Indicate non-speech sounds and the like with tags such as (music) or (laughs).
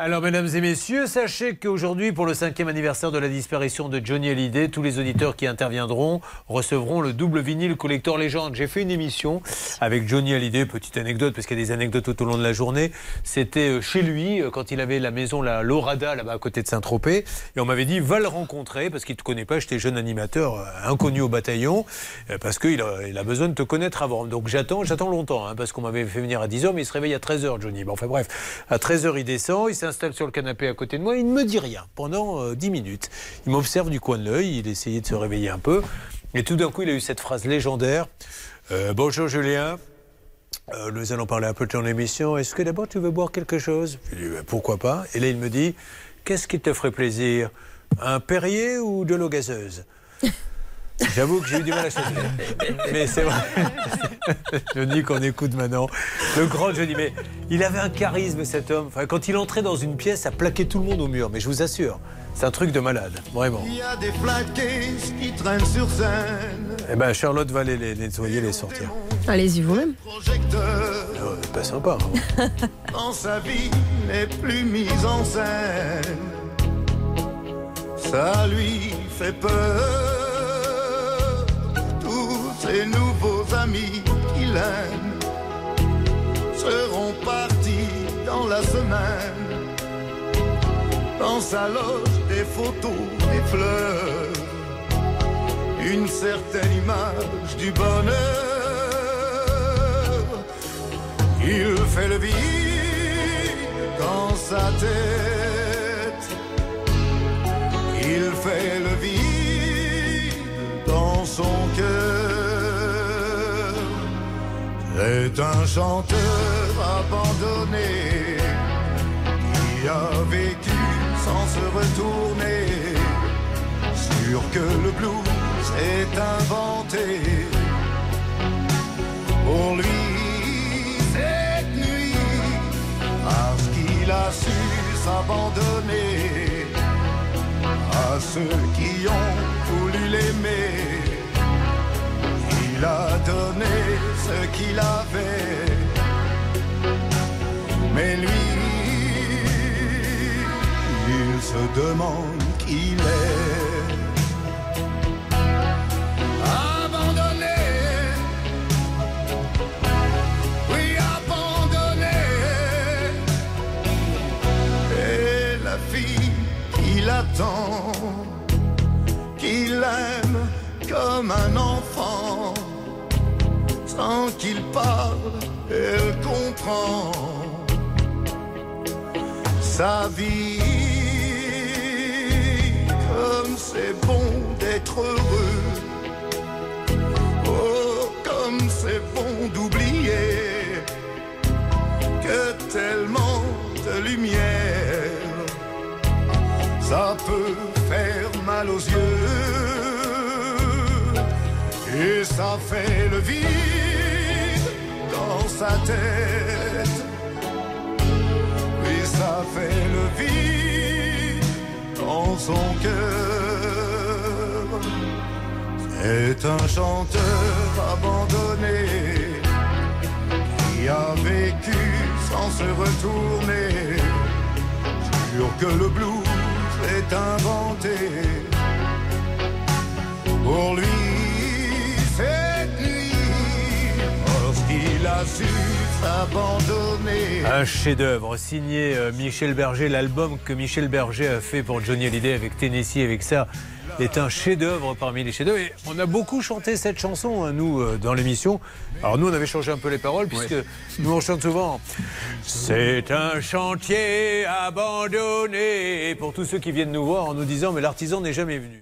Alors, mesdames et messieurs, sachez qu'aujourd'hui, pour le cinquième anniversaire de la disparition de Johnny Hallyday, tous les auditeurs qui interviendront recevront le double vinyle collector légende. J'ai fait une émission avec Johnny Hallyday, petite anecdote, parce qu'il y a des anecdotes tout au long de la journée. C'était euh, chez lui, euh, quand il avait la maison, la Lorada, là-bas à côté de Saint-Tropez. Et on m'avait dit, va le rencontrer, parce qu'il ne te connaît pas, j'étais jeune animateur, euh, inconnu au bataillon, parce qu'il a, besoin de te connaître avant. Donc j'attends, j'attends longtemps, hein, parce qu'on m'avait fait venir à 10h, mais il se réveille à 13h, Johnny. Bon, enfin bref, à 13h, il descend, il s'installe sur le canapé à côté de moi, il ne me dit rien pendant 10 euh, minutes. Il m'observe du coin de l'œil, il essayait de se réveiller un peu, et tout d'un coup, il a eu cette phrase légendaire euh, Bonjour Julien. Euh, nous allons parler un peu de ton émission. Est-ce que d'abord tu veux boire quelque chose? Dis pourquoi pas. Et là il me dit Qu'est-ce qui te ferait plaisir? Un Perrier ou de l'eau gazeuse? J'avoue que j'ai eu du mal à choisir. (laughs) Mais c'est vrai. (laughs) Je dis qu'on écoute maintenant. Le grand Johnny. Mais il avait un charisme, cet homme. Enfin, quand il entrait dans une pièce, ça plaquait tout le monde au mur. Mais je vous assure, c'est un truc de malade. Vraiment. Il y a des qui traînent sur scène. Eh ben, Charlotte va les, nettoyer, les sortir. Allez-y vous-même. Oh, pas sympa. Hein. (laughs) dans sa vie n'est plus mise en scène. Ça lui fait peur nouveaux amis qu'il aime seront partis dans la semaine. Dans sa loge, des photos, des fleurs, une certaine image du bonheur. Il fait le vide dans sa tête. Il fait le vide dans son cœur. C'est un chanteur abandonné qui a vécu sans se retourner. Sûr que le blues est inventé pour lui cette nuit parce qu'il a su s'abandonner à ceux qui ont voulu l'aimer il a donné ce qu'il avait. Demande qui il est. Abandonné, oui, abandonné. Et la fille qu'il attend, qu'il aime comme un enfant sans qu'il parle, elle comprend sa vie. C'est bon d'être heureux. Oh, comme c'est bon d'oublier que tellement de lumière, ça peut faire mal aux yeux. Et ça fait le vide sa tête. Oui, ça fait le vide dans son cœur. C'est un chanteur abandonné qui a vécu sans se retourner. Sûr que le blues est inventé pour lui Un chef-d'œuvre signé euh, Michel Berger. L'album que Michel Berger a fait pour Johnny Hallyday avec Tennessee, avec ça, est un chef-d'œuvre parmi les chefs-d'œuvre. Et on a beaucoup chanté cette chanson, hein, nous, euh, dans l'émission. Alors nous, on avait changé un peu les paroles, puisque nous, on chante souvent C'est un chantier abandonné. Pour tous ceux qui viennent nous voir en nous disant Mais l'artisan n'est jamais venu.